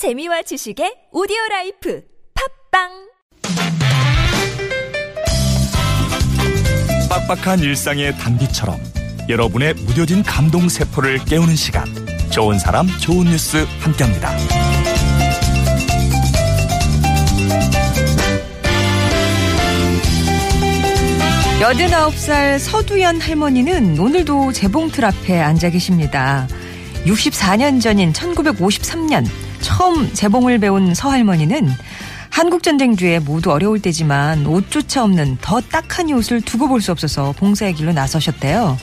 재미와 지식의 오디오 라이프 팟빵 빡빡한 일상의 단비처럼 여러분의 무뎌진 감동 세포를 깨우는 시간 좋은 사람 좋은 뉴스 함께합니다. 89살 서두연 할머니는 오늘도 재봉틀 앞에 앉아 계십니다. 64년 전인 1953년 처음 재봉을 배운 서 할머니는 한국전쟁 뒤에 모두 어려울 때지만 옷조차 없는 더 딱한 이 옷을 두고 볼 수 없어서 봉사의 길로 나서셨대요.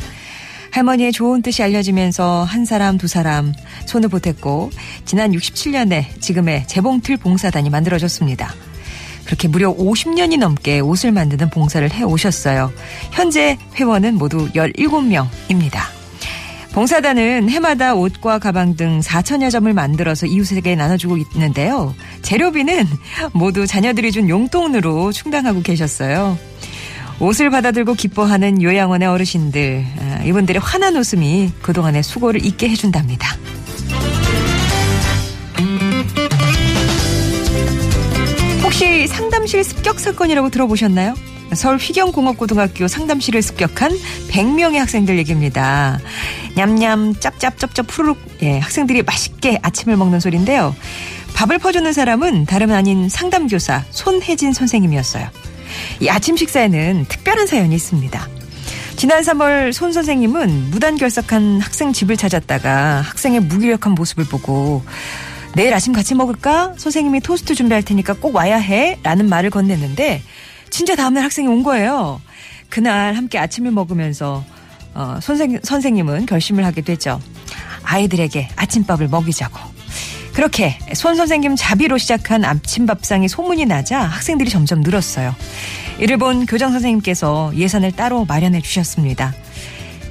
할머니의 좋은 뜻이 알려지면서 한 사람 두 사람 손을 보탰고 지난 67년에 지금의 재봉틀 봉사단이 만들어졌습니다. 그렇게 무려 50년이 넘게 옷을 만드는 봉사를 해 오셨어요. 현재 회원은 모두 17명입니다. 봉사단은 해마다 옷과 가방 등 4천여 점을 만들어서 이웃에게 나눠주고 있는데요. 재료비는 모두 자녀들이 준 용돈으로 충당하고 계셨어요. 옷을 받아들고 기뻐하는 요양원의 어르신들, 아, 이분들의 환한 웃음이 그동안의 수고를 잊게 해준답니다. 혹시 상담실 습격 사건이라고 들어보셨나요? 서울 휘경공업고등학교 상담실을 습격한 100명의 학생들 얘기입니다. 냠냠 짭짭짭짭 푸르륵 예, 학생들이 맛있게 아침을 먹는 소리인데요. 밥을 퍼주는 사람은 다름 아닌 상담교사 손혜진 선생님이었어요. 이 아침 식사에는 특별한 사연이 있습니다. 지난 3월 손 선생님은 무단 결석한 학생 집을 찾았다가 학생의 무기력한 모습을 보고 내일 아침 같이 먹을까? 선생님이 토스트 준비할 테니까 꼭 와야 해. 라는 말을 건넸는데 진짜 다음날 학생이 온 거예요. 그날 함께 아침을 먹으면서 어, 선생, 선생님은 결심을 하게 되죠. 아이들에게 아침밥을 먹이자고. 그렇게 손 선생님 자비로 시작한 아침밥상이 소문이 나자 학생들이 점점 늘었어요. 이를 본 교장 선생님께서 예산을 따로 마련해 주셨습니다.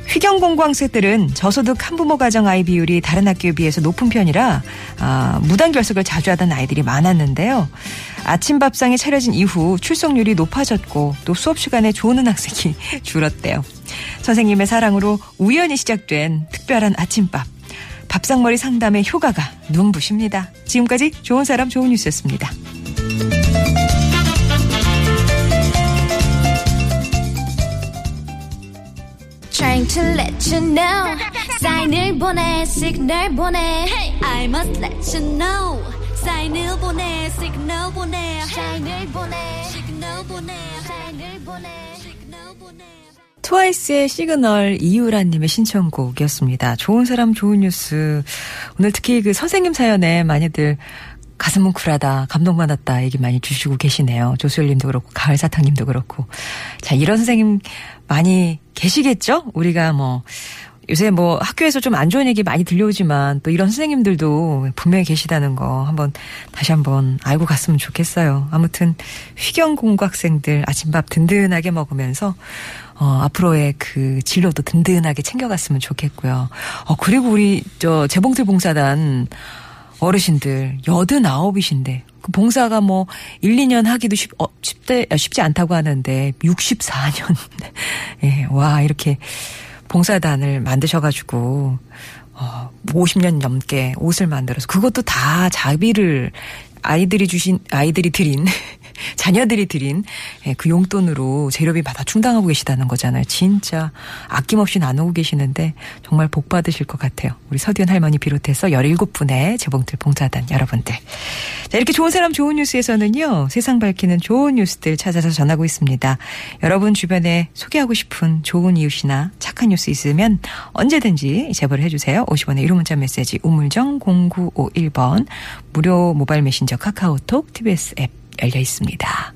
휘경공고학생들은 저소득 한부모 가정 아이 비율이 다른 학교에 비해서 높은 편이라 아, 무단 결석을 자주 하던 아이들이 많았는데요. 아침 밥상이 차려진 이후 출석률이 높아졌고 또 수업 시간에 조는 학생이 줄었대요. 선생님의 사랑으로 우연히 시작된 특별한 아침밥. 밥상머리 상담의 효과가 눈부십니다. 지금까지 좋은 사람 좋은 뉴스였습니다. To let you know. 사인을 보내 시그널 보내. I must let you know. 사인을 보내 시그널 보내. 사인을 보내. 시그널 보내. 사인을 보내. 시그널 보내. 트와이스의 시그널 이유라님의 신청곡이었습니다. 좋은 사람 좋은 뉴스. 오늘 특히 그 선생님 사연에 많이들 가슴 뭉클하다, 감동받았다 얘기 많이 주시고 계시네요. 조수열님도 그렇고 가을사탕님도 그렇고. 자 이런 선생님 많이 계시겠죠? 우리가 뭐 요새 뭐 학교에서 좀 안 좋은 얘기 많이 들려오지만 또 이런 선생님들도 분명히 계시다는 거 한번 다시 한번 알고 갔으면 좋겠어요. 아무튼 휘경 공고 학생들 아침밥 든든하게 먹으면서 어, 앞으로의 그 진로도 든든하게 챙겨갔으면 좋겠고요. 어, 그리고 우리 저 재봉틀 봉사단 어르신들 89이신데 그 봉사가 뭐 1, 2년 하기도 쉽, 어, 쉽대, 쉽지 않다고 하는데 64년. 예, 와, 이렇게 봉사단을 만드셔가지고, 어, 50년 넘게 옷을 만들어서 그것도 다 자비를 아이들이 주신, 아이들이 드린 자녀들이 드린 예, 그 용돈으로 재료비 받아 충당하고 계시다는 거잖아요. 진짜 아낌없이 나누고 계시는데 정말 복 받으실 것 같아요. 우리 서디연 할머니 비롯해서 17분의 재봉틀 봉사단 여러분들. 자, 이렇게 좋은 사람 좋은 뉴스에서는요. 세상 밝히는 좋은 뉴스들 찾아서 전하고 있습니다. 여러분 주변에 소개하고 싶은 좋은 이웃이나 착한 뉴스 있으면 언제든지 제보를 해주세요. 50원의 1호 문자 메시지 우물정 0951번 무료 모바일 메신저 카카오톡 TBS 앱 열려 있습니다.